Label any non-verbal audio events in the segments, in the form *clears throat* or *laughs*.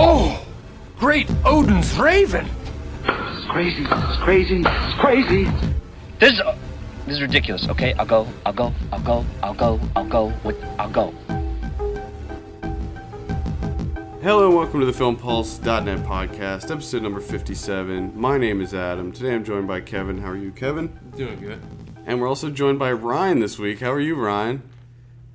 Oh, great Odin's raven. It's crazy. It's crazy. It's crazy. This is, this is ridiculous. Okay, I'll go. I'll go. I'll go. I'll go. I'll go. With, I'll go. Hello and welcome to the FilmPulse.net podcast, episode number 57. My name is Adam. Today I'm joined by Kevin. How are you, Kevin? Doing good. And we're also joined by Ryan this week. How are you, Ryan?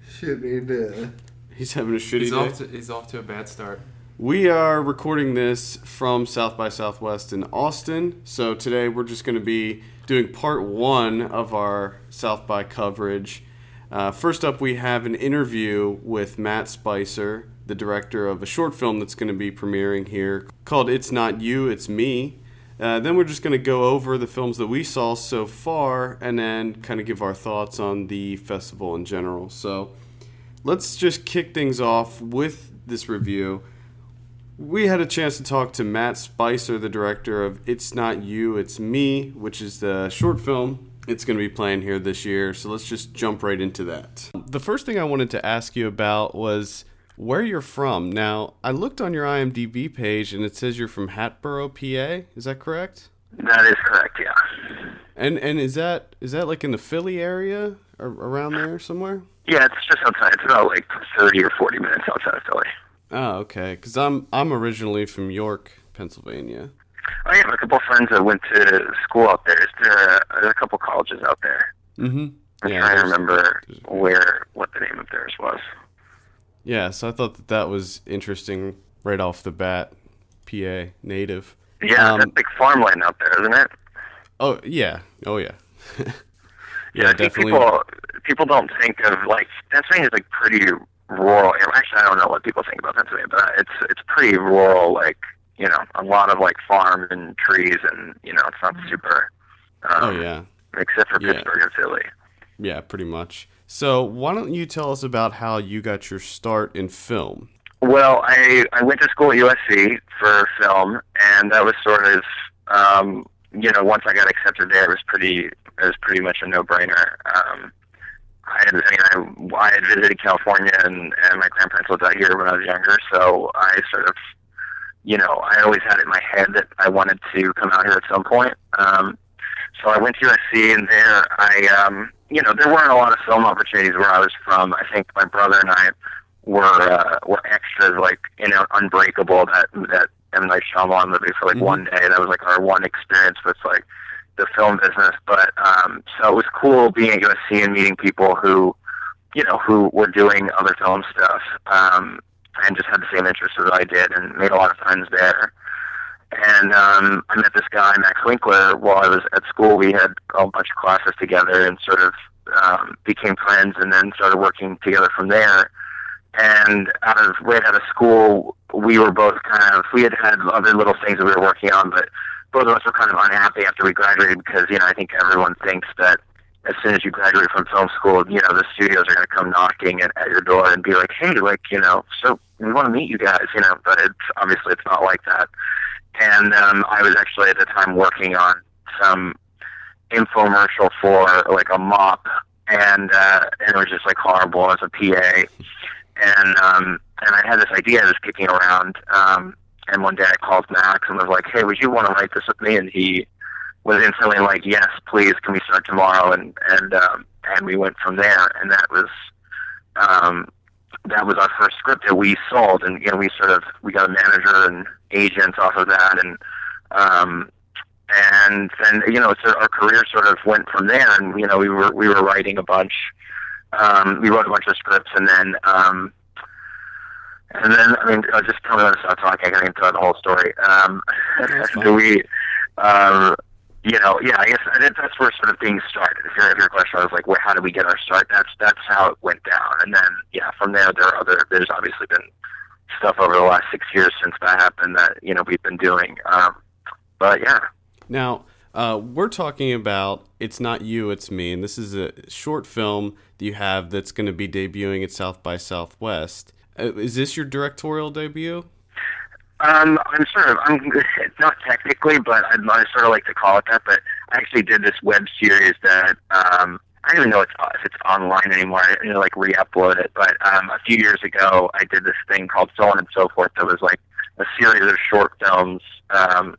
Shitty day. He's having a shitty He's day. off, to, he's off to a bad start. We are recording this from South by Southwest in Austin. So today we're just going to be doing part one of our South by coverage. Uh, first up, we have an interview with Matt Spicer, the director of a short film that's going to be premiering here called It's Not You, It's Me. Uh, then we're just going to go over the films that we saw so far and then kind of give our thoughts on the festival in general. So let's just kick things off with this review. We had a chance to talk to Matt Spicer, the director of It's Not You, It's Me, which is the short film it's going to be playing here this year. So let's just jump right into that. The first thing I wanted to ask you about was where you're from. Now, I looked on your IMDb page and it says you're from Hatboro, PA. Is that correct? That is correct, yeah. And and is that is that like in the Philly area or around there somewhere? Yeah, it's just outside. It's about like 30 or 40 minutes outside of Philly. Oh, okay. Because I'm I'm originally from York, Pennsylvania. I have a couple friends that went to school out there. There are, there are a couple colleges out there. Mm-hmm. I'm Yeah, trying to remember where, what the name of theirs was. Yeah, so I thought that that was interesting right off the bat. PA native. Yeah, Um, that big farmland out there, isn't it? Oh yeah. Oh yeah. *laughs* Yeah, I think definitely. people people don't think of like Pennsylvania is like pretty rural. Actually, I don't know what people think about Pennsylvania, but it's it's pretty rural. Like you know, a lot of like farm and trees, and you know, it's not super. Um, Oh yeah. except for Yeah. Pittsburgh and Philly. Yeah, pretty much. So why don't you tell us about how you got your start in film? Well, I I went to school at USC for film, and that was sort of um, you know once I got accepted there, it was pretty it was pretty much a no brainer. Um, I had I mean I, I had visited California, and and my grandparents lived out here when I was younger, so I sort of you know I always had it in my head that I wanted to come out here at some point. Um, so I went to USC, and there I um, you know there weren't a lot of film opportunities where I was from. I think my brother and I were uh, were extras like you know Unbreakable that that M Night Shyamalan movie for like Mhm. one day. That was like our one experience with like the film business. But um, so it was cool being at USC and meeting people who you know who were doing other film stuff um, and just had the same interests as I did and made a lot of friends there. And um, I met this guy Max Winkler while I was at school. We had a bunch of classes together and sort of um, became friends and then started working together from there and out of right out of school, we were both kind of we had had other little things that we were working on, but both of us were kind of unhappy after we graduated because you know I think everyone thinks that as soon as you graduate from film school, you know the studios are going to come knocking at, at your door and be like, hey, like you know, so we want to meet you guys, you know, but it's obviously it's not like that. And um, I was actually at the time working on some infomercial for like a mop, and uh, and it was just like horrible as a PA and um, and I had this idea that was kicking around. Um, and one day I called Max and was like, "Hey, would you want to write this with me?" And he was instantly like, "Yes, please. Can we start tomorrow?" And and um, and we went from there. And that was um, that was our first script that we sold. And you know, we sort of we got a manager and agents off of that, and um, and then you know, so our career sort of went from there. And you know, we were we were writing a bunch um, we wrote a bunch of scripts, and then um, and then I mean, just tell me when to stop talking. I can tell the whole story. Um, do *laughs* we? Um, you know, yeah, I guess I think that's where sort of things started. If your if your question was like, where, how did we get our start? That's that's how it went down, and then yeah, from there there are other. There's obviously been stuff over the last six years since that happened that you know we've been doing. Um, but yeah, Now, uh, we're talking about It's Not You, It's Me, and this is a short film that you have that's going to be debuting at South by Southwest. Uh, is this your directorial debut? Um, I'm sort of, I'm *laughs* not technically, but I'd, I sort of like to call it that. But I actually did this web series that um, I don't even know if it's, online anymore. I you know, like re-upload it. But um, a few years ago, I did this thing called So On and So Forth that was like a series of short films um,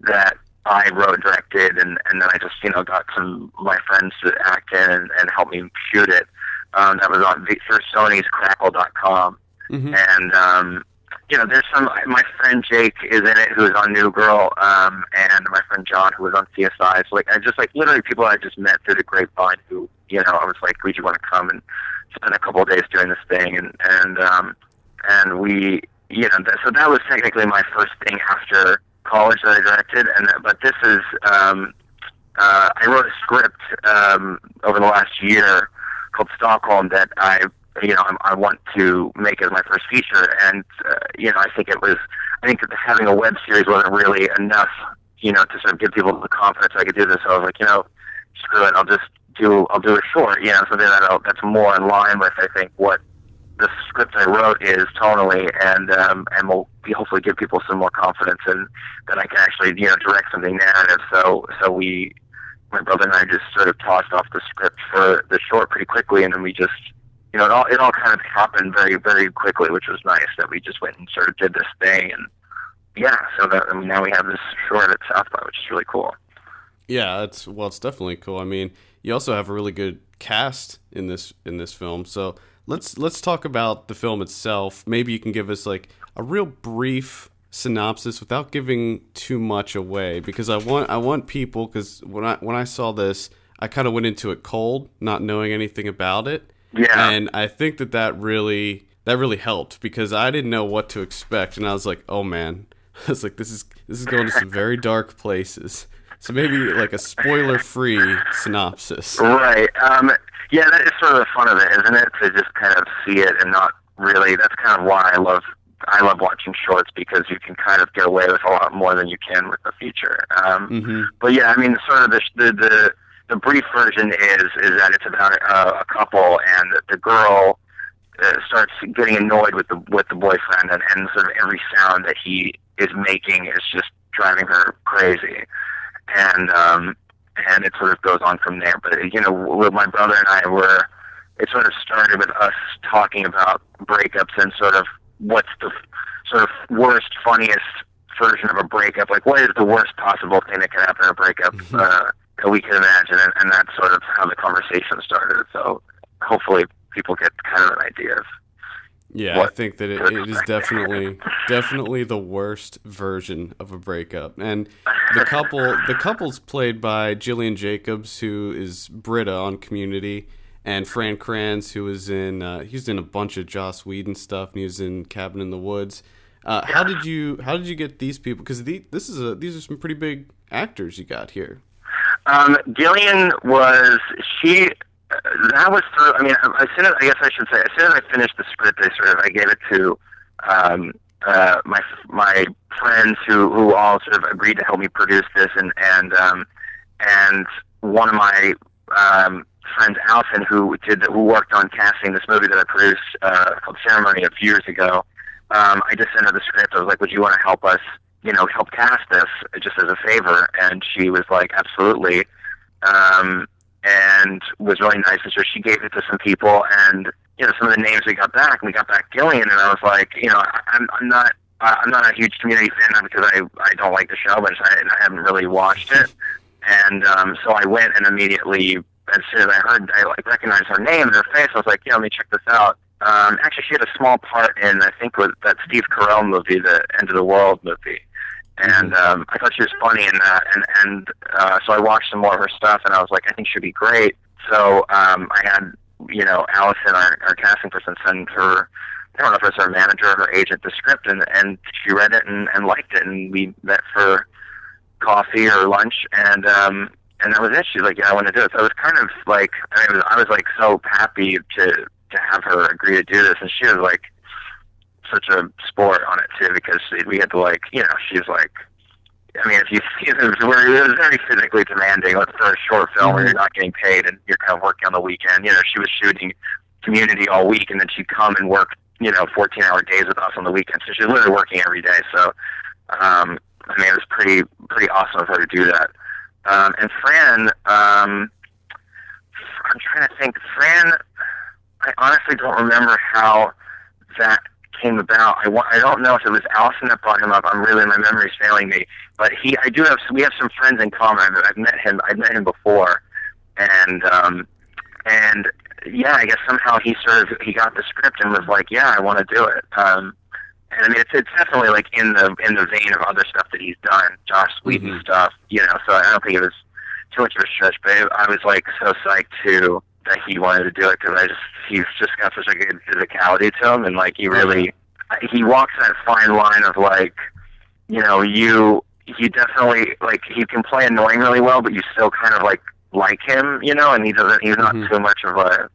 that I wrote, directed, and and then I just you know got some my friends to act in and, and help me shoot it. Um, that was on for Sony's Crackle.com, Mhm. and um, you know there's some. My friend Jake is in it, who is on New Girl, um, and my friend John, who was on CSI. So like I just like literally people I just met through the grapevine, who you know I was like, would you want to come and spend a couple of days doing this thing, and and um, and we you know that, so that was technically my first thing after college that I directed, and but this is um, uh, I wrote a script um, over the last year called Stockholm that I you know I'm, I want to make as my first feature, and uh, you know I think it was I think that having a web series wasn't really enough you know to sort of give people the confidence I could do this. So I was like you know screw it, I'll just do I'll do a short, you know something that that's more in line with I think what the script I wrote is tonally, and um, and will be hopefully give people some more confidence in that I can actually you know direct something narrative. So so we, my brother and I, just sort of tossed off the script for the short pretty quickly, and then we just you know it all it all kind of happened very very quickly, which was nice that we just went and sort of did this thing, and yeah, so that I mean, now we have this short at South by, which is really cool. Yeah, it's well, it's definitely cool. I mean, you also have a really good cast in this in this film. So let's let's talk about the film itself. Maybe you can give us like a real brief synopsis without giving too much away, because I want I want people because when I when I saw this, I kind of went into it cold, not knowing anything about it, Yeah. and I think that that really that really helped because I didn't know what to expect, and I was like, oh man, *laughs* I was like, this is this is going to some very dark places. So maybe like a spoiler-free synopsis. Right. Um, yeah, that is sort of the fun of it, isn't it? To just kind of see it and not really. That's kind of why I love I love watching shorts because you can kind of get away with a lot more than you can with a feature. Um, hmm but yeah, I mean, sort of the the the, the brief version is is that it's about a, a couple and the girl uh, starts getting annoyed with the with the boyfriend and, and sort of every sound that he is making is just driving her crazy, and um, and it sort of goes on from there. But you know, with my brother and I were, it sort of started with us talking about breakups and sort of what's the sort of worst, funniest version of a breakup. Like, what is the worst possible thing that can happen in a breakup uh, that we can imagine? And, and that's sort of how the conversation started. So hopefully, people get kind of an idea of. Yeah, I think that it, it is definitely *laughs* definitely the worst version of a breakup. And the couple *laughs* the couple's played by Gillian Jacobs, who is Britta on Community, and Fran Kranz, who was in uh, he was in a bunch of Joss Whedon stuff, and he was in Cabin in the Woods. Uh, how did you how did you get these people? Because the, this is a these are some pretty big actors you got here. Um, Gillian was she. That was through. I mean, as soon as I guess I should say, as soon as I finished the script, I sort of I gave it to um, uh, my my friends who who all sort of agreed to help me produce this, and and um, and one of my um, friends, Allison, who did who worked on casting this movie that I produced uh, called Ceremony a few years ago. Um, I just sent her the script. I was like, "Would you want to help us?" You know, help cast this just as a favor, and she was like, "Absolutely." um, and was really nice. And so she gave it to some people, and you know, some of the names we got back, we got back Gillian, and I was like, you know, I, I'm I'm not I'm not a huge community fan, because I I don't like the show, but I, and I haven't really watched it, and um, so I went and immediately. As soon as I heard, I like recognized her name and her face. I was like, "Yeah, let me check this out." Um, actually, she had a small part in, I think, was that Steve Carell movie, the End of the World movie and um, I thought she was funny in that, and and uh, so I watched some more of her stuff, and I was like, I think she'd be great. So um, I had you know Allison, our, our casting person, send her. I don't know if it was her manager or her agent the script, and and she read it and, and liked it, and we met for coffee or lunch, and um, and that was it. She's like, yeah, I want to do it. So it was kind of like I, mean, was, I was like so happy to to have her agree to do this, and she was like such a sport on it too because we had to like you know she's like I mean if you see it was, it was very physically demanding like for a short film where you're not getting paid and you're kind of working on the weekend. You know she was shooting community all week and then she'd come and work you know 14 hour days with us on the weekend. So she's literally working every day. So um I mean it was pretty pretty awesome of her to do that. Um and Fran um I'm trying to think. Fran I honestly don't remember how that came about. I wa- I don't know if it was Allison that brought him up. I'm really my memory's failing me, but he I do have we have some friends in common. I've, I've met him. I've met him before, and um, and yeah, I guess somehow he sort of he got the script and was like, yeah, I want to do it. Um, and I mean, it's it's definitely like in the in the vein of other stuff that he's done, Joss Whedon Mhm. stuff, you know. So I don't think it was too much of a stretch, but I was like so psyched too that he wanted to do it because I just he's just got such a good physicality to him, and like he really he walks that fine line of like, you know, you he definitely like he can play annoying really well, but you still kind of like like him, you know, and he doesn't he's not Mhm. too much of a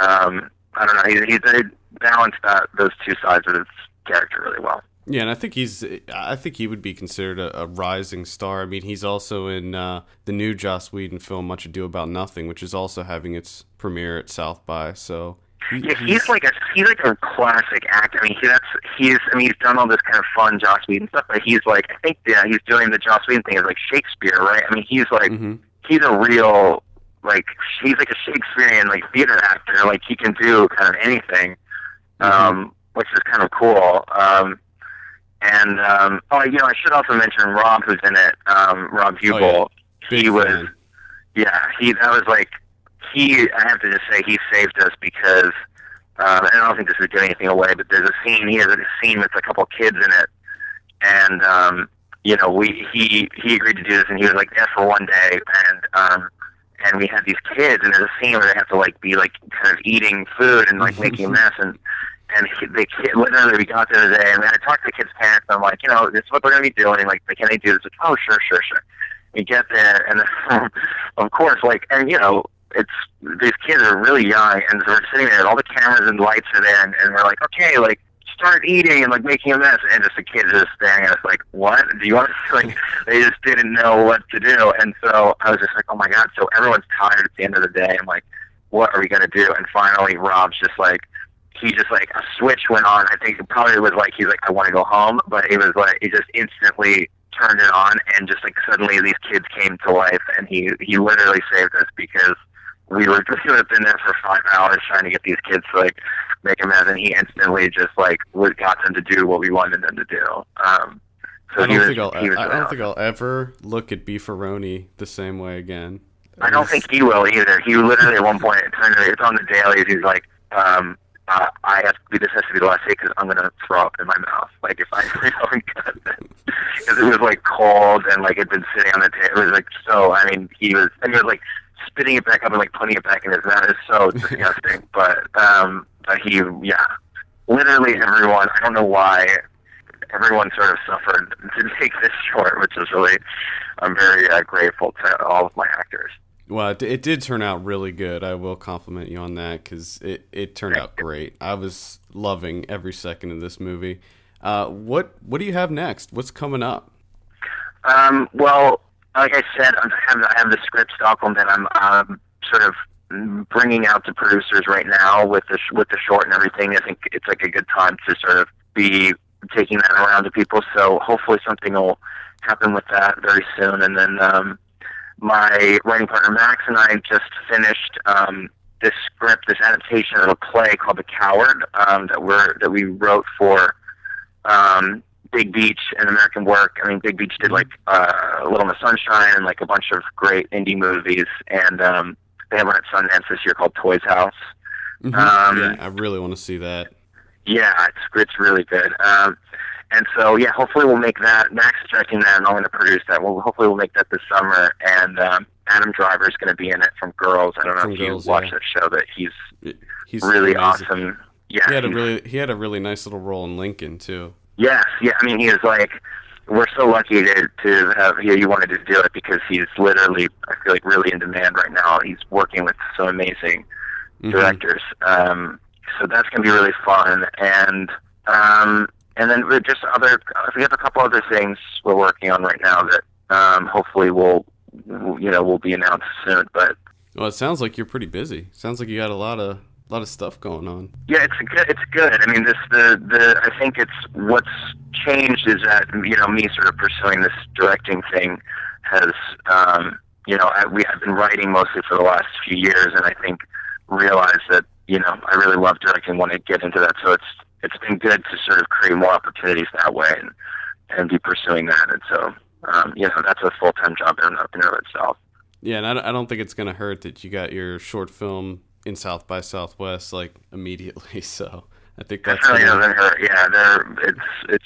um I don't know he's he's they balanced that those two sides of his character really well. Yeah, and I think he's. I think he would be considered a, a rising star. I mean, he's also in uh, the new Joss Whedon film "Much Ado About Nothing," which is also having its premiere at South by. So he- Yeah, he's like a he's like a classic actor. I mean, he, that's he's I mean he's done all this kind of fun Joss Whedon stuff, but he's like I think yeah he's doing the Joss Whedon thing is like Shakespeare, right? I mean he's like Mhm. he's a real like he's like a Shakespearean like theater actor. Like he can do kind of anything, um, which is kind of cool. Um, and um, oh, you know, I should also mention Rob, who's in it. Um, Rob Huebel. Big he was fan. yeah, he that was like he. I have to just say he saved us because, um, and I don't think this is giving anything away, but there's a scene. He has a scene with a couple kids in it, and um, you know, we he he agreed to do this, and he was like there for one day, and um, and we had these kids, and there's a scene where they have to like be like kind of eating food and like making a mess, and and he, the kid literally we got there today, and I talked to the kids' parents, and I'm like, you know, this is what they're gonna be doing. Like, can they do this? Like, oh, sure, sure, sure we get there and *laughs* of course like and you know it's these kids are really young and we're sitting there and all the cameras and lights are there and, and we're like okay like start eating and like making a mess and just the kids are just staring at us like what do you want to *laughs* like they just didn't know what to do and so i was just like oh my god so everyone's tired at the end of the day i'm like what are we going to do and finally rob's just like he just like a switch went on i think it probably was like he's like i want to go home but it was like he just instantly turned it on and just like suddenly these kids came to life and he he literally saved us because we were *laughs* we would have been there for five hours trying to get these kids to like make a mess and he instantly just like got them to do what we wanted them to do um so I don't was, think I'll. I don't think I'll ever look at Beefaroni the same way again. I don't think he will either. He literally at one point it turned it's on the dailies. He's like, um, uh, I have to be this has to be the last day because I'm gonna throw up in my mouth. Like if I you know, because it was like cold and like it'd been sitting on the table. It was like so. I mean, he was and he was like spitting it back up and like putting it back in his mouth. It's so *laughs* disgusting. But um, but he yeah, literally everyone. I don't know why. Everyone sort of suffered to *laughs* make this short, which is really, I'm very uh, grateful to all of my actors. Well, it, did turn out really good. I will compliment you on that because it, it turned out great. I was loving every second of this movie. Uh, what what do you have next? What's coming up? Um, well, like I said, I have, I have the script Stockholm that I'm um, sort of bringing out to producers right now with the with the short and everything. I think it's like a good time to sort of be taking that around to people. So hopefully something will happen with that very soon. And then um, my writing partner Max and I just finished um, this script, this adaptation of a play called The Coward um, that we're that we wrote for um, Big Beach and American Work. I mean, Big Beach did like uh, a Little Miss Sunshine and like a bunch of great indie movies, and um, they have one at Sundance this year called Toy's House. Mhm. Um, yeah, I really want to see that. Yeah, it's it's really good. Um, and so yeah, hopefully we'll make that. Max is directing that, and I'm going to produce that. Well, hopefully we'll make that this summer. And um, Adam Driver is going to be in it from Girls. I don't know From if Girls, you watched yeah. that show, but he's He's really amazing. awesome. Yeah, He had a really he had a really nice little role in Lincoln too. Yes, yeah. I mean, he is like we're so lucky to to have he, he wanted to do it because he's literally I feel like really in demand right now. He's working with some amazing Mhm. directors. Um, so that's gonna be really fun, and um, and then just other we have a couple other things we're working on right now that um, hopefully will you know will be announced soon. But Well, it sounds like you're pretty busy. Sounds like you got a lot of a lot of stuff going on. Yeah, it's good. It's good. I mean, this the the. I think it's what's changed is that you know me sort of pursuing this directing thing has um, you know I, we I've been writing mostly for the last few years, and I think realized that you know I really love directing. Want to get into that, so it's it's been good to sort of create more opportunities that way and and be pursuing that. And so, um, you know, that's a full time job in, in and of itself. Yeah, and I don't- think it's gonna hurt that you got your short film in South by Southwest like immediately. *laughs* So I think that's gonna- doesn't hurt. Yeah, they're it's it's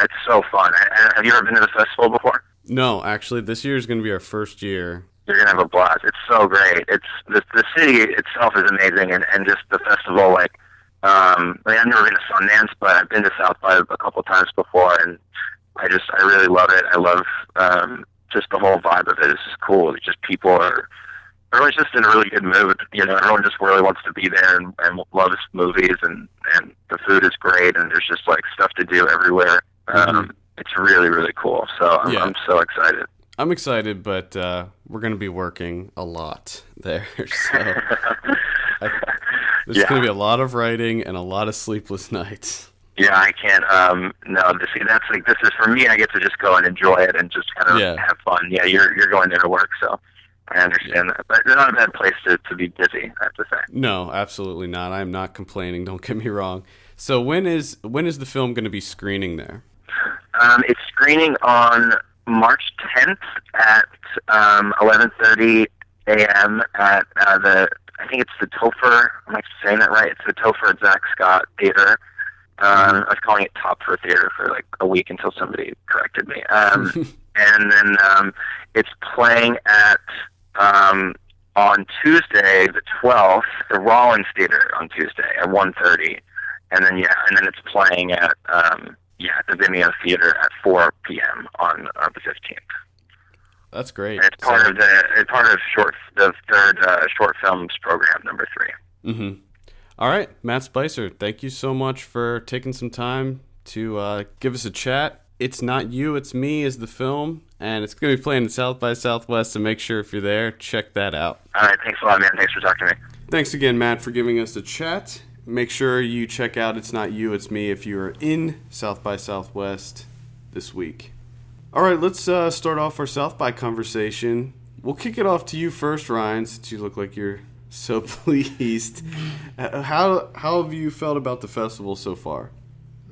it's so fun. Have you ever been to the festival before? no. Actually, this year is gonna be our first year. You're gonna have a blast. It's so great. It's the the city itself is amazing, and and just the festival. Like, um, I mean, I've never been to Sundance, but I've been to South by a couple times before, and I just I really love it. I love um, just the whole vibe of it. It's just cool. It's just people are. Everyone's just in a really good mood. You know, everyone just really wants to be there and, and loves movies, and and the food is great, and there's just like stuff to do everywhere. Um, It's really really cool. So I'm, Yeah. I'm so excited. I'm excited, but uh, we're gonna be working a lot there. *laughs* So *laughs* I, there's Yeah. gonna be a lot of writing and a lot of sleepless *laughs* nights. Yeah, I can't. Um, no, this, see, that's like this is for me. I get to just go and enjoy it and just kind of Yeah. have fun. Yeah, you're you're going there to work, so I understand that. But it's not a bad place to to be busy. I have to say. No, absolutely not. I'm not complaining. Don't get me wrong. So when is when is the film going to be screening there? Um, it's screening on March 10th at um, 11:30 a.m. at uh, the I think it's the Topher. Am I saying that right? It's the Topher Zach Scott Theater. Um, I was calling it Topfer Theater for like a week until somebody corrected me. Um, *laughs* and then um, it's playing at um, on Tuesday the 12th, the Rollins Theater on Tuesday at one thirty, and then yeah, and then it's playing at um, yeah at the Vimeo Theater at 4 p.m. on uh, the 15th. That's great. It's part of the it's part of short the third uh, short films program number three. Mm-hmm. All right, Matt Spicer, thank you so much for taking some time to uh, give us a chat. It's not you, it's me is the film, and it's going to be playing at South by Southwest. So make sure if you're there, check that out. All right, thanks a lot, man. Thanks for talking to me. Thanks again, Matt, for giving us a chat. Make sure you check out It's Not You, It's Me if you are in South by Southwest this week. All right, let's uh, start off our South by conversation. We'll kick it off to you first, Ryan, since you look like you're so *laughs* pleased. Uh, How, how have you felt about the festival so far?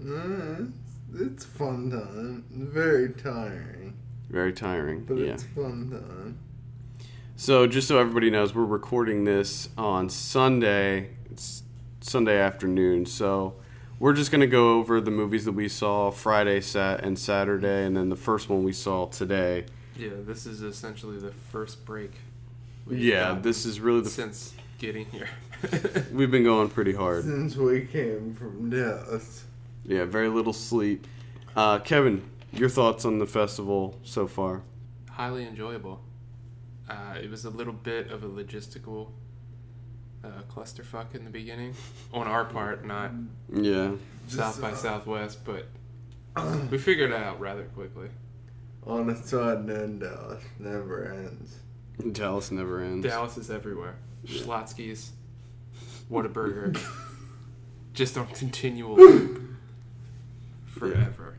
Uh, it's fun time. Very tiring, Very tiring. but yeah. it's fun time. So, just so everybody knows, we're recording this on Sunday. It's Sunday afternoon. So, we're just going to go over the movies that we saw Friday, Sat, and Saturday, and then the first one we saw today. Yeah, this is essentially the first break. we've Yeah, this is really the. since getting here. *laughs* We've been going pretty hard. Since we came from Dallas, Yeah, very little sleep. Uh, Kevin, your thoughts on the festival so far? Highly enjoyable. Uh, it was a little bit of a logistical uh, clusterfuck in the beginning on our part, not Yeah. South by Southwest, but *clears throat* we figured it out rather quickly. on a side note, Dallas never ends. Dallas never ends. Dallas is everywhere. Schlotzsky's, Whataburger, *laughs* just on continual *laughs* loop forever.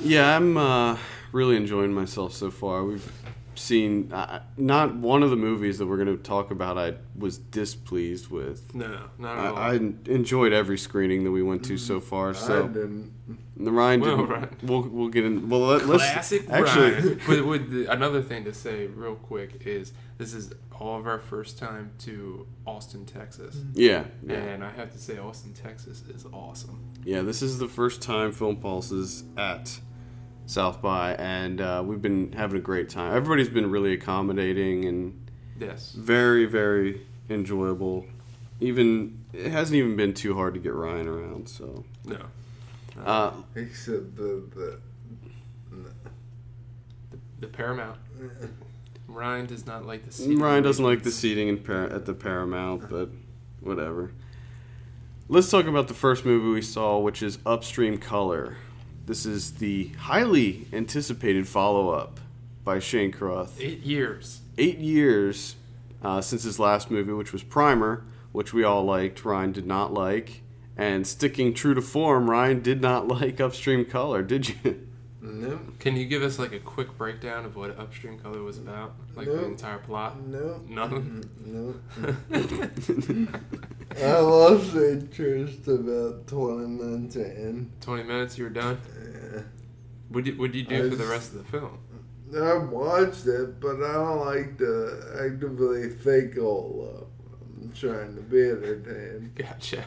Yeah, I'm uh, really enjoying myself so far. We've seen uh, not one of the movies that we're going to talk about. I was displeased with. No, not I, at all. I enjoyed every screening that we went to so far. I So didn't. the Ryan didn't. Ryan. We'll we'll get in. Well, let, let's Classic actually. Ryan. *laughs* but with the, another thing to say real quick is this is all of our first time to Austin, Texas. Yeah, yeah, And I have to say Austin, Texas is awesome. yeah. This is the first time Film Pulse is at South by, and uh, we've been having a great time. Everybody's been really accommodating and Yes. very very enjoyable. Even it hasn't even been too hard to get Ryan around. So. No. Uh, Except the, the The Paramount. Ryan does not like the seating Ryan doesn't like the seating in Par- at the Paramount, but whatever. Let's talk about the first movie we saw, which is Upstream Color. This is the highly anticipated follow up by Shane Carruth. Eight years. Eight years uh, since his last movie, which was Primer, which we all liked. Ryan did not like. And sticking true to form, Ryan did not *laughs* like Upstream Color, did you? no, Can you give us like a quick breakdown of what Upstream Color was about? Like the entire plot? no, None? no. *laughs* I lost interest about 20 minutes in. 20 minutes, you were done? Yeah. What did, what did you do I for the rest of the film? I watched it, but I don't like to actively think all up. I'm trying to be entertained. Gotcha.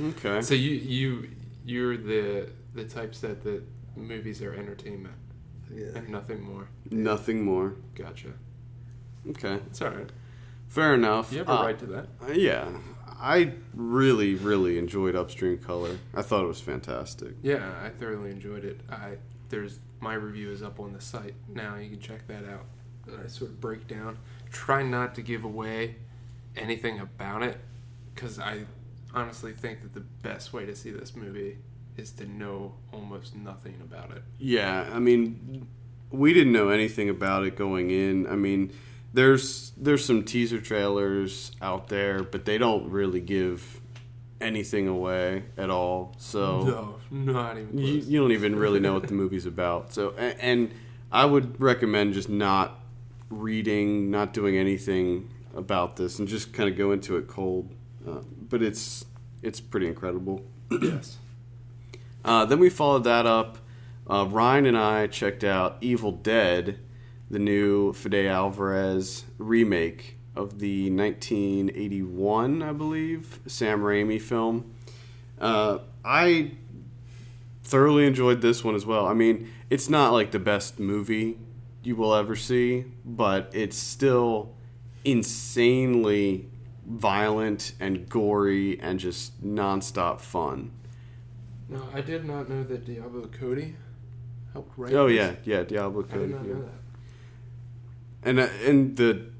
Okay. So you you you're the the type that the movies are entertainment Yeah. and nothing more. Nothing more. Gotcha. Okay. It's all right. Fair enough. You have a Uh, right to that. Uh, yeah, I really, really enjoyed Upstream Color. I thought it was fantastic. Yeah, I thoroughly enjoyed it. I there's my review is up on the site now. You can check that out. I sort of break down. Try not to give away anything about it, because I honestly think that the best way to see this movie is to know almost nothing about it. Yeah, I mean, we didn't know anything about it going in. I mean, there's there's some teaser trailers out there, but they don't really give anything away at all. So No, not even you, you don't even really know what the movie's about. So and, and I would recommend just not reading, not doing anything about this, and just kind of go into it cold. Uh, but it's it's pretty incredible. yes. Uh, then we followed that up. Uh, Ryan and I checked out Evil Dead, the new Fede Alvarez remake of the 1981, I believe, Sam Raimi film. Uh, I thoroughly enjoyed this one as well. I mean, it's not like the best movie you will ever see, but it's still insanely violent and gory and just nonstop fun. No, I did not know that Diablo Cody helped write. Oh this. yeah, yeah, Diablo I Cody. did not yeah. know that. And uh, and the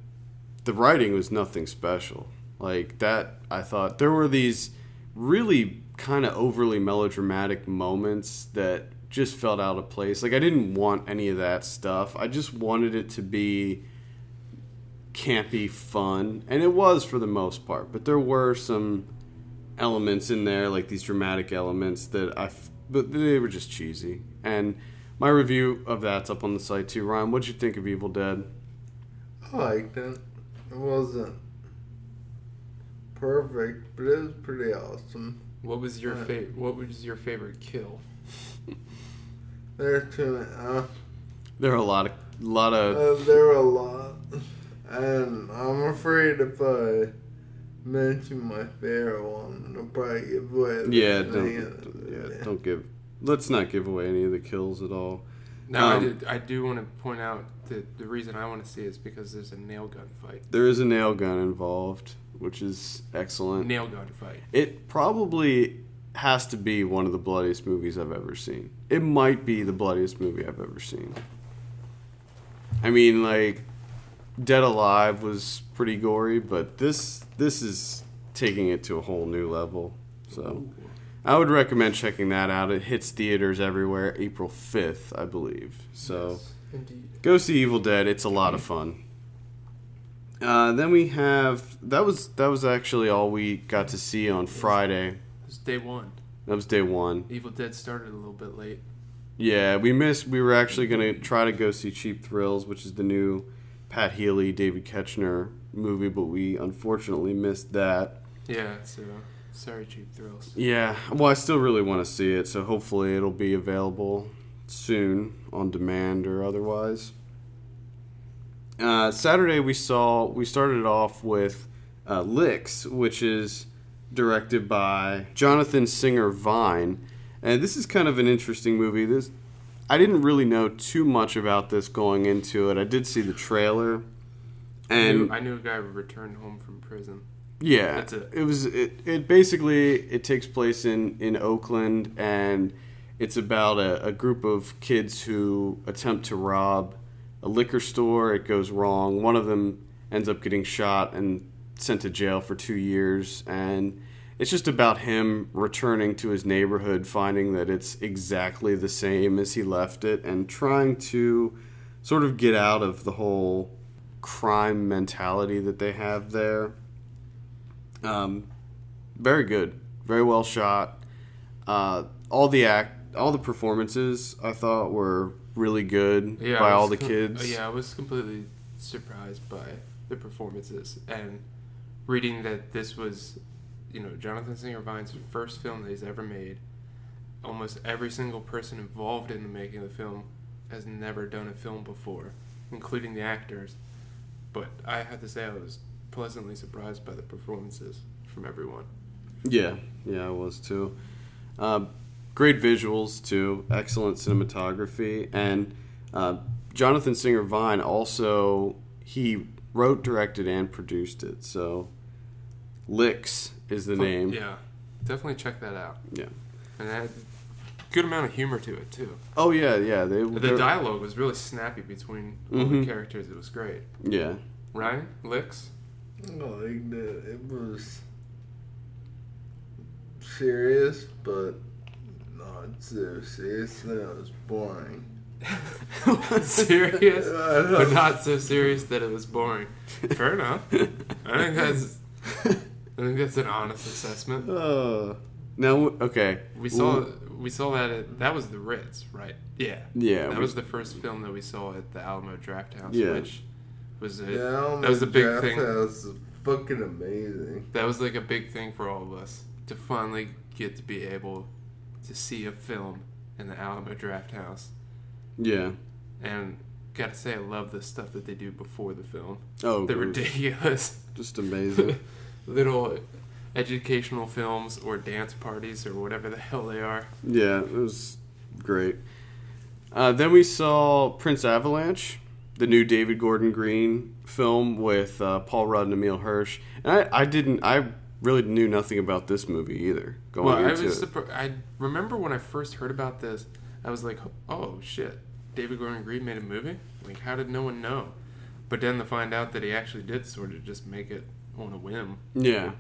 the writing was nothing special. Like that, I thought there were these really kind of overly melodramatic moments that just felt out of place. Like I didn't want any of that stuff. I just wanted it to be campy fun, and it was for the most part. But there were some elements in there, like these dramatic elements that I, f- but they were just cheesy. And my review of that's up on the site too. Ryan, what'd you think of Evil Dead? I liked it. It wasn't perfect, but it was pretty awesome. What was your Uh, favorite? What was your favorite kill? *laughs* There's too many. Uh, There are a lot of, lot of. uh, there are a lot, and I'm afraid if I mention my favorite one, it'll probably give away. yeah, don't, yeah, don't give. Let's not give away any of the kills at all. Now I Um, did. I do want to point out that the reason I want to see it is because there's a nail gun fight. There is a nail gun involved, which is excellent. Nail gun fight. It probably has to be one of the bloodiest movies I've ever seen. It might be the bloodiest movie I've ever seen. I mean, like Dead Alive was pretty gory, but this this is taking it to a whole new level. So I would recommend checking that out. It hits theaters everywhere April 5th, I believe. So Yes, indeed. Go see Evil Dead. It's a lot of fun. Uh, then we have that was that was actually all we got to see on Friday. It was day one. That was day one. Evil Dead started a little bit late. Yeah, we missed. We were actually gonna try to go see Cheap Thrills, which is the new Pat Healy, David Koechner movie, but we unfortunately missed that. Yeah. So sorry, cheap thrills. Yeah, well, I still really want to see it, so hopefully it'll be available soon on demand or otherwise. Uh, Saturday we saw we started off with uh, Licks, which is directed by Jonathan Singer Vine, and this is kind of an interesting movie. This I didn't really know too much about this going into it. I did see the trailer, I and knew, I knew a guy who returned home from prison. yeah, That's it. It was it. It basically it takes place in in Oakland, and it's about a, a group of kids who attempt to rob a liquor store. It goes wrong. One of them ends up getting shot and sent to jail for two years, and it's just about him returning to his neighborhood, finding that it's exactly the same as he left it, and trying to sort of get out of the whole crime mentality that they have there. Um, very good, very well shot. Uh, all the act, all the performances I thought were really good Yeah, by all the com- kids. yeah, I was completely surprised by the performances, and reading that this was, you know, Jonathan Singer Vine's first film that he's ever made. Almost every single person involved in the making of the film has never done a film before, including the actors. But I have to say, I was pleasantly surprised by the performances from everyone. Yeah, yeah, I was too. Uh, great visuals too, excellent cinematography, and uh, Jonathan Singer Vine also he wrote, directed, and produced it. So, Licks is the name. Yeah, definitely check that out. Yeah. And it had good amount of humor to it too. Oh yeah, yeah. They The dialogue was really snappy between all Mhm. the characters. It was great. Yeah. Ryan, Licks. I like. It was serious, but not so serious that it was boring. *laughs* serious, *laughs* but not so serious that it was boring. Fair enough. I think that's. I think that's an honest assessment. Uh, now, okay. We saw we saw that at, that was the Ritz, right? Yeah. Yeah, That we- was the first film that we saw at the Alamo Drafthouse, Yeah. which was a, Yeah, that was a big thing. House is fucking amazing. That was like a big thing for all of us to finally get to be able to see a film in the Alamo Drafthouse. Yeah. And gotta say, I love the stuff that they do before the film. Oh, the it was ridiculous Just amazing. *laughs* little educational films or dance parties or whatever the hell they are. yeah, it was great. Uh, then we saw Prince Avalanche, the new David Gordon Green film with uh, Paul Rudd and Emile Hirsch. And I, I didn't, I really knew nothing about this movie either going Well, I into was it. I remember when I first heard about this, I was like, "Oh shit, David Gordon Green made a movie? Like, how did no one know?" But then to find out that he actually did sort of just make it on a whim. Yeah.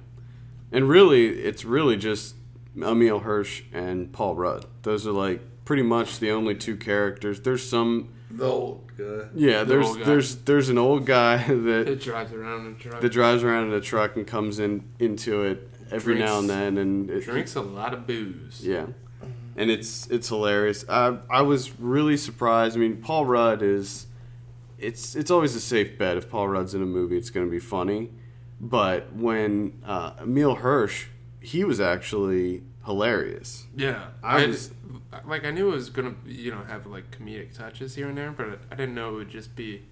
And really, it's really just Emile Hirsch and Paul Rudd. Those are like pretty much the only two characters. There's some, The old guy. yeah. The There's old guy. there's there's an old guy *laughs* that It drives around in a truck. that drives around in a truck and comes in into it every Drinks- now and then, and it, drinks a lot of booze. yeah, and it's it's hilarious. I I was really surprised. I mean, Paul Rudd is. It's it's always a safe bet if Paul Rudd's in a movie, it's going to be funny. But when uh, Emile Hirsch, he was actually hilarious. Yeah, I I, was- like I knew it was gonna you know have like comedic touches here and there, but I didn't know it would just be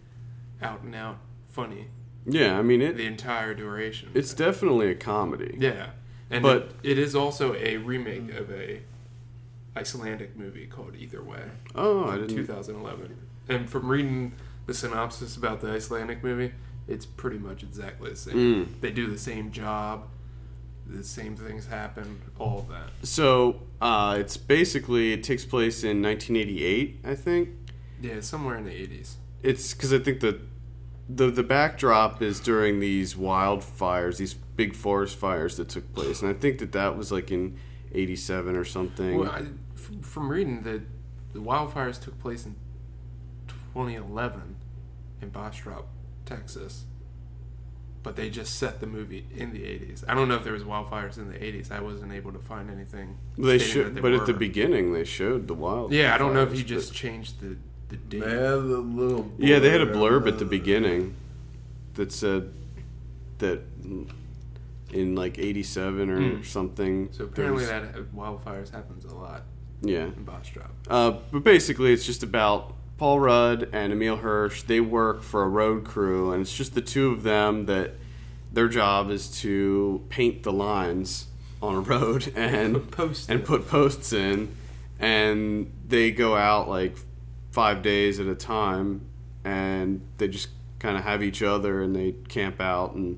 out and out funny Yeah, I mean the entire duration. It's definitely a comedy. yeah, and But- it, it is also a remake of a Icelandic movie called Either Way, Oh, I didn't. 2011. And from reading the synopsis about the Icelandic movie, it's pretty much exactly the same. Mm. They do the same job, the same things happen, all of that. So uh, it's basically it takes place in 1988, I think. Yeah, somewhere in the 80s. It's because I think the the the backdrop is during these wildfires, these big forest fires that took place, and I think that that was like in '87 or something. Well, I, from, from reading that the wildfires took place in 2011 in Bastrop, Texas, but they just set the movie in the 80s. I don't know if there was wildfires in the 80s. I wasn't able to find anything. they stating should, that they but at the beginning they showed the wild. Yeah, I don't know if fires, you just changed the the date. They had a little. Yeah, they had a blurb blurb at the beginning that said that in like '87 or Hmm. something. So apparently that uh, wildfires happens a lot yeah. in Bastrop. Uh, but basically, it's just about Paul Rudd and Emile Hirsch. They work for a road crew, and it's just the two of them that their job is to paint the lines on a road *laughs* and Put posts and in. put posts in, and they go out like five days at a time, and they just kind of have each other and they camp out, and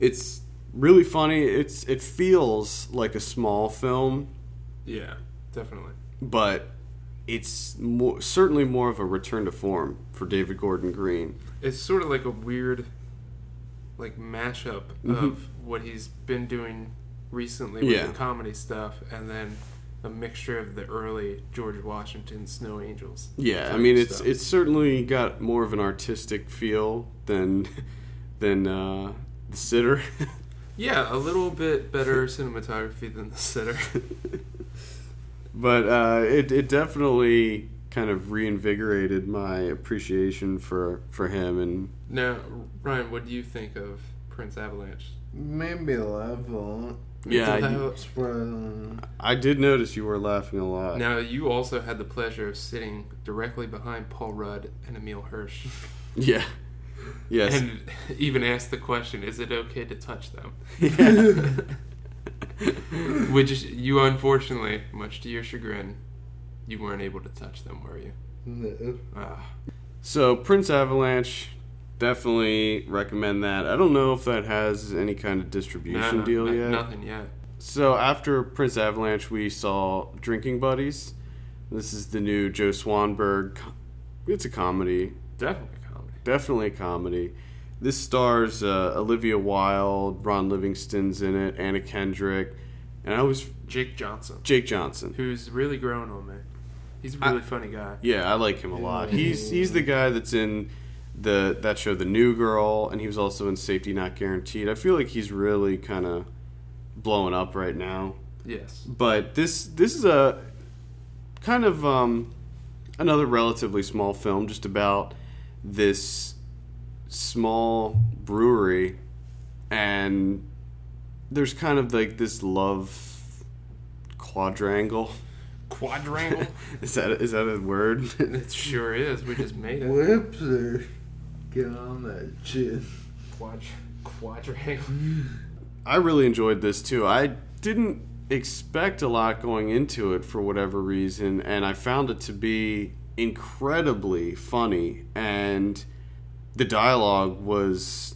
it's really funny. It's it feels like a small film, Yeah, definitely. but it's more, certainly more of a return to form for David Gordon Green. it's sort of like a weird like mashup Mm-hmm. of what he's been doing recently with Yeah. the comedy stuff and then a mixture of the early George Washington Snow Angels. Yeah, I mean it's stuff. it's certainly got more of an artistic feel than *laughs* than uh, the sitter. *laughs* yeah, a little bit better cinematography than the sitter. *laughs* but uh, it it definitely kind of reinvigorated my appreciation for for him and now, Ryan, what do you think of Prince Avalanche? Maybe laugh a lot. Yeah, Mental you- I did notice you were laughing a lot. Now, you also had the pleasure of sitting directly behind Paul Rudd and Emile Hirsch, *laughs* Yeah. Yes. and even asked the question: Is it okay to touch them? *laughs* *laughs* Which is- you, unfortunately, much to your chagrin, you weren't able to touch them, were you? No. Ah, So Prince Avalanche, definitely recommend that. I don't know if that has any kind of distribution no, deal no- yet. Nothing yet. So after Prince Avalanche, we saw Drinking Buddies. This is the new Joe Swanberg. It's a comedy, Definitely a comedy. definitely a comedy. This stars uh, Olivia Wilde, Ron Livingston's in it, Anna Kendrick, and I was Jake Johnson, Jake Johnson. who's really grown on me. He's a really funny guy. Yeah, I like him a lot. He's he's the guy that's in the that show The New Girl and he was also in Safety Not Guaranteed. I feel like he's really kind of blowing up right now. Yes. But this this is a kind of um another relatively small film just about this small brewery and there's kind of like this love quadrangle. Quadrangle. *laughs* Is that is that a word? *laughs* it sure is. We just made it. Webster, get on that shit. Quad, quadrangle. *laughs* I really enjoyed this too. I didn't expect a lot going into it for whatever reason, and I found it to be incredibly funny, and the dialogue was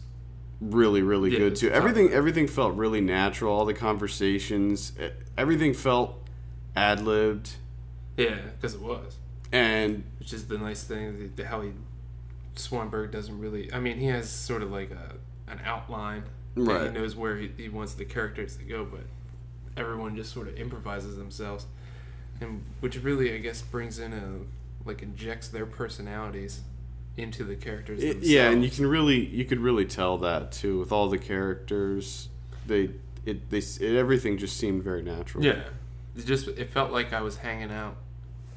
really, really Yeah, good too. Everything, everything felt really natural. All the conversations, everything felt ad libbed, Yeah, because it was. and Which is the nice thing. The, the, how he Swanberg doesn't really. I mean, he has sort of like a an outline. Right. He knows where he, he wants the characters to go, but everyone just sort of improvises themselves, and which really, I guess, brings in a like injects their personalities into the characters. It- themselves. yeah, and you can really you could really tell that too with all the characters. They it they it, everything just seemed very natural. Yeah, it just it felt like I was hanging out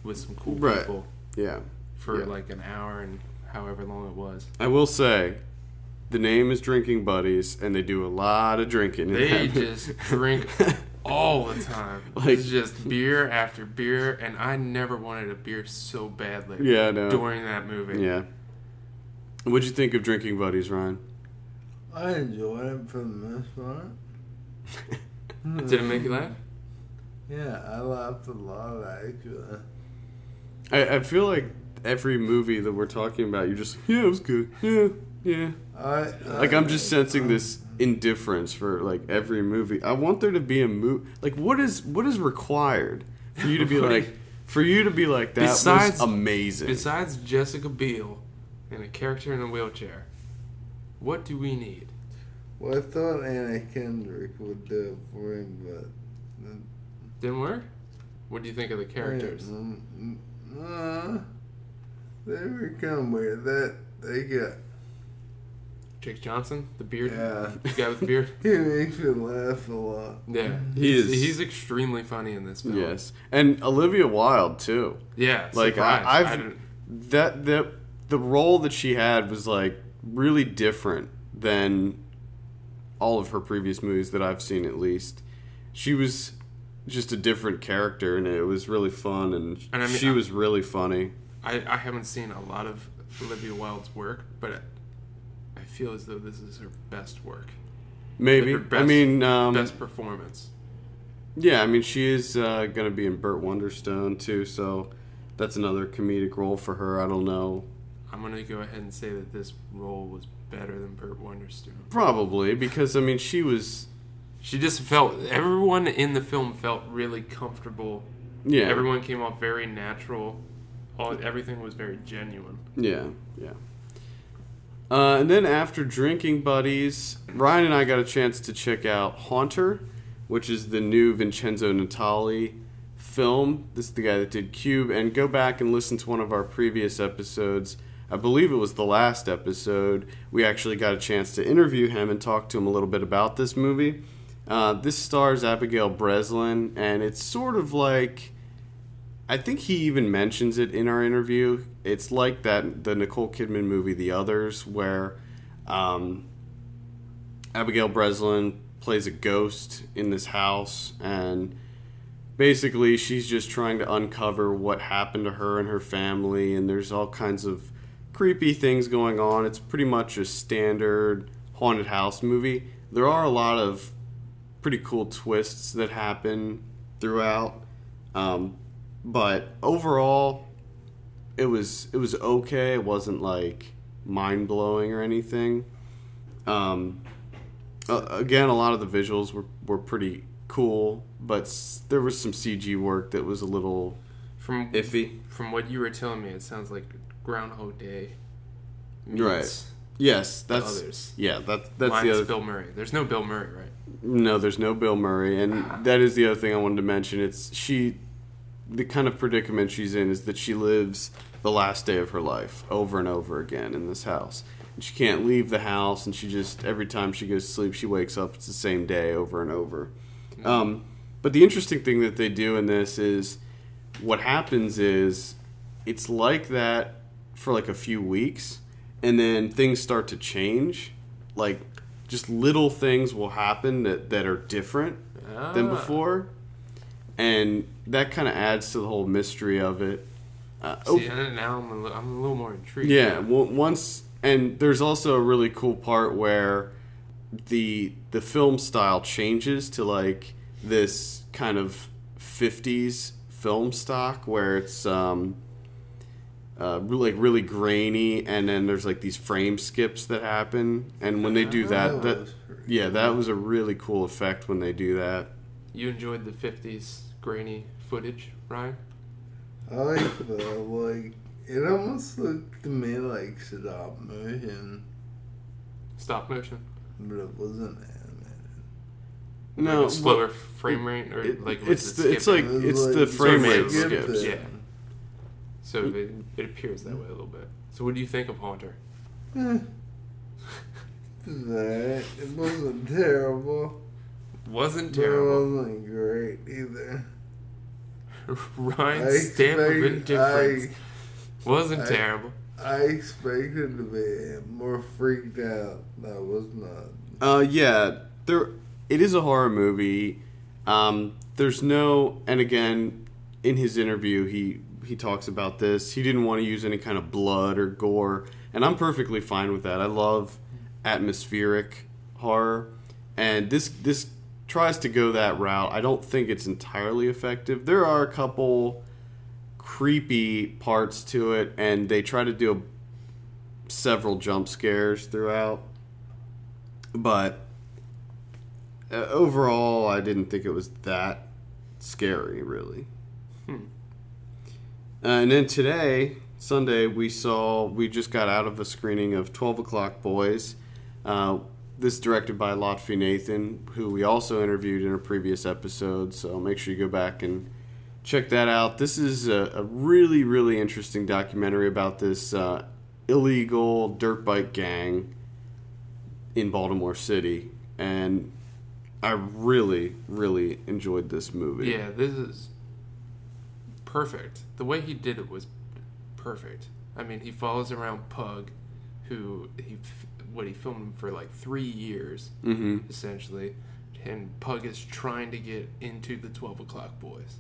with some cool Right. people yeah. for Yeah. like an hour and however long it was. I will say, the name is Drinking Buddies, and they do a lot of drinking. in They just *laughs* drink *laughs* all the time. Like- it's just beer after beer, and I never wanted a beer so badly. Yeah, know. During that movie. yeah. What'd you think of Drinking Buddies, Ryan? I enjoyed it for the most part. *laughs* Did it make you laugh? Yeah, I laughed a lot actually. I, I feel like every movie that we're talking about, you're just yeah, it was good. Yeah, yeah. I, Like I'm just sensing this indifference for like every movie. I want there to be a movie. Like what is what is required for you to be *laughs* like for you to be like that Besides- was amazing. Besides Jessica Biel and a character in a wheelchair, what do we need? Well, I thought Anna Kendrick would do it for him, but Didn't work? What do you think of the characters? Mm, mm, Uh, they were kind of weird. That they got. Jake Johnson, the beard, Yeah. the guy with the beard. *laughs* He makes me laugh a lot. Yeah, He he's, is- He's extremely funny in this film. yes, and Olivia Wilde too. Yeah, Like surprised. I, I I've didn't- that that the role that she had was like really different than all of her previous movies that I've seen. At least she was just a different character, and it was really fun, and, And I mean, she I- was really funny. I, I haven't seen a lot of Olivia Wilde's work, but I feel as though this is her best work, Maybe her I mean, um, best performance. yeah, I mean she is uh, going to be in Burt Wonderstone too, so that's another comedic role for her. I don't know, I'm gonna go ahead and say that this role was better than Burt Wonderstone. probably because I mean she was She just felt everyone in the film felt really comfortable. yeah Everyone came off very natural. All everything was very genuine. Yeah, yeah. Uh, and then after drinking buddies, Ryan and I got a chance to check out Haunter, which is the new Vincenzo Natali film. This is the guy that did Cube. And go back and listen to one of our previous episodes. I believe it was the last episode. We actually got a chance to interview him and talk to him a little bit about this movie. Uh, this stars Abigail Breslin, and it's sort of like I think he even mentions it in our interview. It's like that the Nicole Kidman movie, The Others, where um, Abigail Breslin plays a ghost in this house, and basically she's just trying to uncover what happened to her and her family, and there's all kinds of creepy things going on. It's pretty much a standard haunted house movie. There are a lot of pretty cool twists that happen throughout, um, but overall, it was it was okay. It wasn't like mind blowing or anything. Um, uh, again, a lot of the visuals were, were pretty cool, but s- there was some CG work that was a little From iffy. from what you were telling me, it sounds like Groundhog Day. Right. Yes, that's others. yeah. That that's minus the other. Bill Murray. There's no Bill Murray, right? No, there's no Bill Murray, and *sighs* that is the other thing I wanted to mention. It's she, the kind of predicament she's in is that she lives the last day of her life over and over again in this house. And she can't leave the house, and she just every time she goes to sleep, she wakes up. It's the same day over and over. Um, but the interesting thing that they do in this is what happens is it's like that for like a few weeks, and then things start to change. Like just little things will happen that, that are different than Ah. before, and that kind of adds to the whole mystery of it. Uh, oh, See, and now I'm a, li- I'm a little more intrigued. yeah, well, once and there's also a really cool part where the the film style changes to like this kind of 50s film stock where it's um uh, like really grainy and then there's like these frame skips that happen and when they do that that yeah that was a really cool effect when they do that You enjoyed the '50s grainy footage, Ryan? I like the like. It almost looked to me like stop motion, Stop motion. but it wasn't animated. no like a slower well, frame rate, or it- like it's it the, it's like It was it's the frame rate skips it. Yeah. So it, it appears that way a little bit. So what do you think of Haunter? Eh. That it wasn't terrible. Wasn't But it terrible. wasn't great either. *laughs* Ryan's stamp of expect- indifference wasn't I- terrible. I expected to be more freaked out. That was not. Uh, yeah, there. It is a horror movie. Um, there's no, and again, in his interview, he he talks about this. He didn't want to use any kind of blood or gore, and I'm perfectly fine with that. I love atmospheric horror, and this this tries to go that route. I don't think it's entirely effective. There are a couple creepy parts to it, and they try to do several jump scares throughout but uh, overall, I didn't think it was that scary, really. Uh, and then today, Sunday, we saw we just got out of a screening of Twelve O'clock Boys. Uh, this directed by Lotfi Nathan, who we also interviewed in a previous episode. So make sure you go back and check that out. This is a, a really, really interesting documentary about this uh, illegal dirt bike gang in Baltimore City, and I really, really enjoyed this movie. Yeah, this is perfect. The way he did it was perfect. I mean, he follows around Pug, who he what he filmed him for like three years, hmm essentially, and Pug is trying to get into the Twelve O'clock Boys.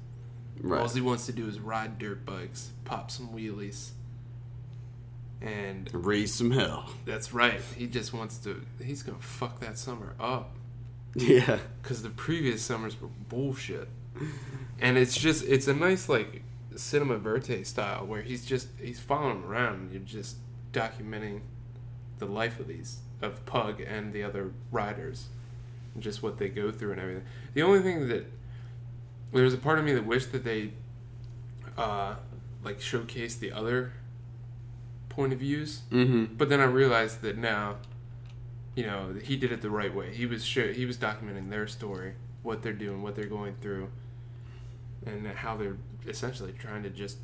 All he wants to do is ride dirt bikes, pop some wheelies, and Raise some hell. that's right. He just wants to. He's gonna fuck that summer up *laughs* Yeah. because the previous summers were bullshit. And it's just it's a nice like cinema verte style where he's just he's following them around and you're just documenting the life of these of Pug and the other riders and just what they go through and everything. The only thing that there's a part of me that wished that they uh like showcase the other point of views hmm but then I realized that now, you know, he did it the right way. He was sure he was documenting their story, what they're doing, what they're going through, and how they're essentially trying to just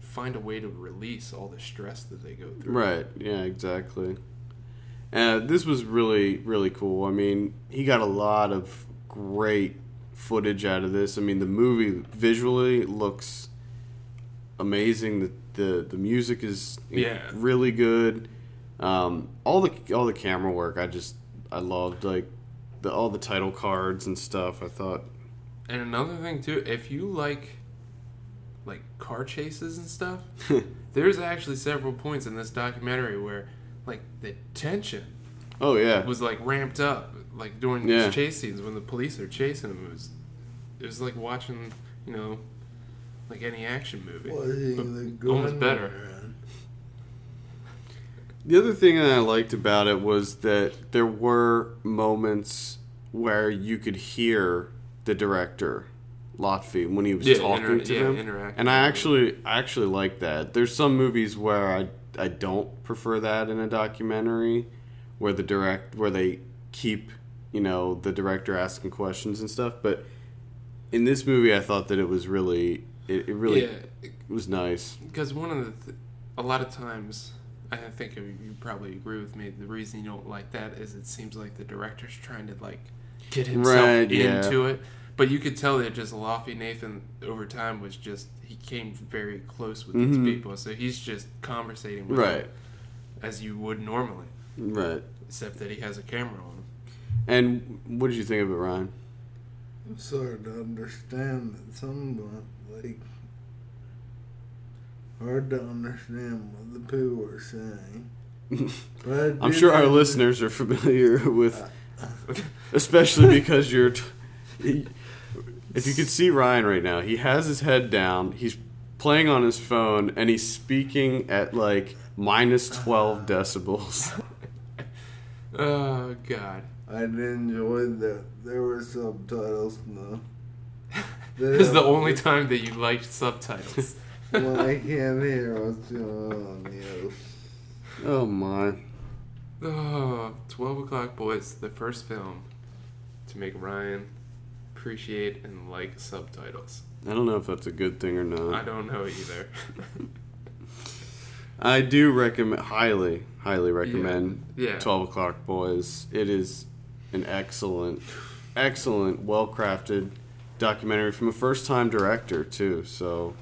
find a way to release all the stress that they go through. Right. Yeah. Exactly. Uh, this was really, really cool. I mean, he got a lot of great footage out of this. I mean, the movie visually looks amazing. The the, the music is Yeah. really good. Um, all the all the camera work, I just I loved like the all the title cards and stuff. I thought And another thing too, if you like like car chases and stuff, *laughs* there's actually several points in this documentary where like the tension Oh yeah. was like ramped up like during Yeah. these chase scenes when the police are chasing them. It was it was like watching you know like any action movie, Watching but almost better. run. The other thing that I liked about it was that there were moments where you could hear the director Lotfi when he was Yeah, talking inter- to yeah, them, and I actually I actually like that. There's some movies where I I don't prefer that in a documentary, where the direct where they keep you know the director asking questions and stuff, but in this movie I thought that it was really it, it really Yeah, it was nice. because one of the th- a lot of times I think you probably agree with me. The reason you don't like that is it seems like the director's trying to like get himself Right, yeah. into it, but you could tell that just Lotfi Nathan over time was just he came very close with these Mhm. people, so he's just conversating with Right. them as you would normally, Right. except that he has a camera on him. And what did you think of it, Ryan? It's hard to understand that some like hard to understand what the people are saying. *laughs* But I I'm sure our listeners are familiar *laughs* with, *laughs* especially because you're. T- if you could see Ryan right now, he has his head down. He's playing on his phone and he's speaking at like minus 12 decibels. *laughs* Oh God! I enjoyed that there were subtitles though. *laughs* This is the only time that you liked subtitles. when I can't hear what's going on. Yes. Oh my. Oh, 12 O'Clock Boys, the first film to make Ryan appreciate and like subtitles. I don't know if that's a good thing or not. I don't know either. *laughs* I do recommend, highly, highly recommend Yeah, yeah. 12 O'Clock Boys. It is an excellent, excellent, well crafted documentary from a first time director, too. So,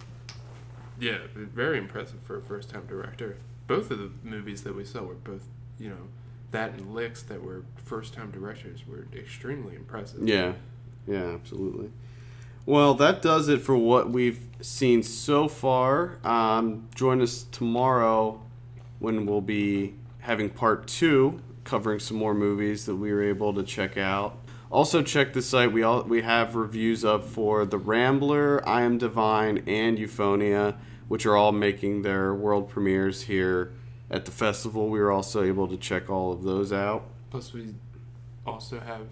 yeah, very impressive for a first time director. Both of the movies that we saw were both, you know, that and Licks that were first time directors were extremely impressive. yeah, yeah, absolutely. Well, that does it for what we've seen so far. Um, join us tomorrow when we'll be having part two, covering some more movies that we were able to check out. Also, check the site. We all we have reviews up for The Rambler, I Am Divine, and Euphonia, which are all making their world premieres here at the festival. We were also able to check all of those out. Plus, we also have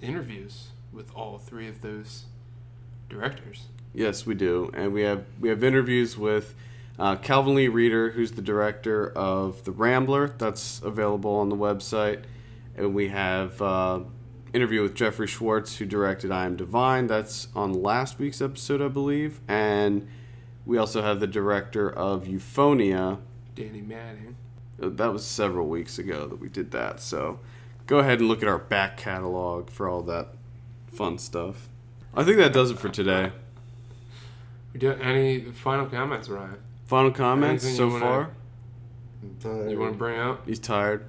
interviews with all three of those directors. Yes, we do, and we have we have interviews with uh, Calvin Lee Reeder, who's the director of The Rambler. That's available on the website, and we have uh, interview with Jeffrey Schwartz, who directed I Am Divine. That's on last week's episode, I believe, and we also have the director of Euphonia. Danny Madden. That was several weeks ago that we did that. So go ahead and look at our back catalog for all that fun stuff. I think that does it for today. We do any final comments, Ryan? Final comments Anything so wanna- far? Tired. You want to bring up? He's tired.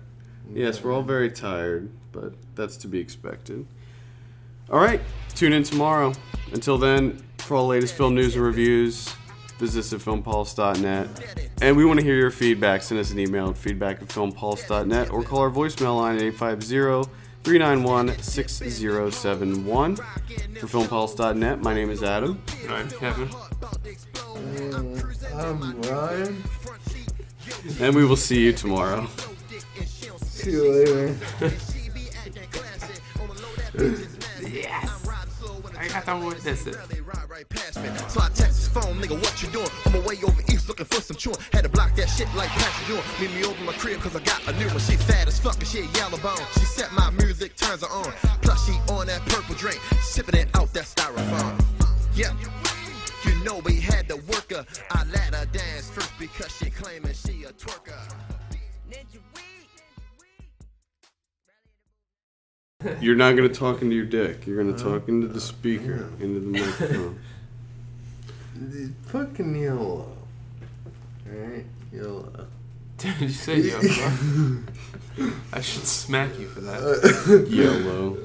Yes, we're all very tired, but that's to be expected. All right, tune in tomorrow. Until then, for all latest film news and reviews, visit us at filmpulse.net. And we want to hear your feedback. Send us an email at feedback at filmpulse.net or call our voicemail line at 850 391 6071. For filmpulse.net, my name is Adam. And I'm Kevin. Uh, I'm Ryan. And we will see you tomorrow. See you later. *laughs* Got it. Ride right past me. So I text his phone, nigga, what you doing? On my way over east looking for some chewing. Had to block that shit like Pastor doing. Meet me over my crib cause I got a new one. She fat as fuck and she a yellow bone. She set my music, turns her on. Plus she on that purple drink, sipping it out that styrofoam. Yeah. You know we had to work her. I let her dance first because she claiming she a twerker. *laughs* You're not going to talk into your dick. You're going to uh-huh. talk into the speaker, into the microphone. *laughs* It's fucking yellow. Alright? Yellow. *laughs* Did you say YOLO? I should smack you for that. YOLO.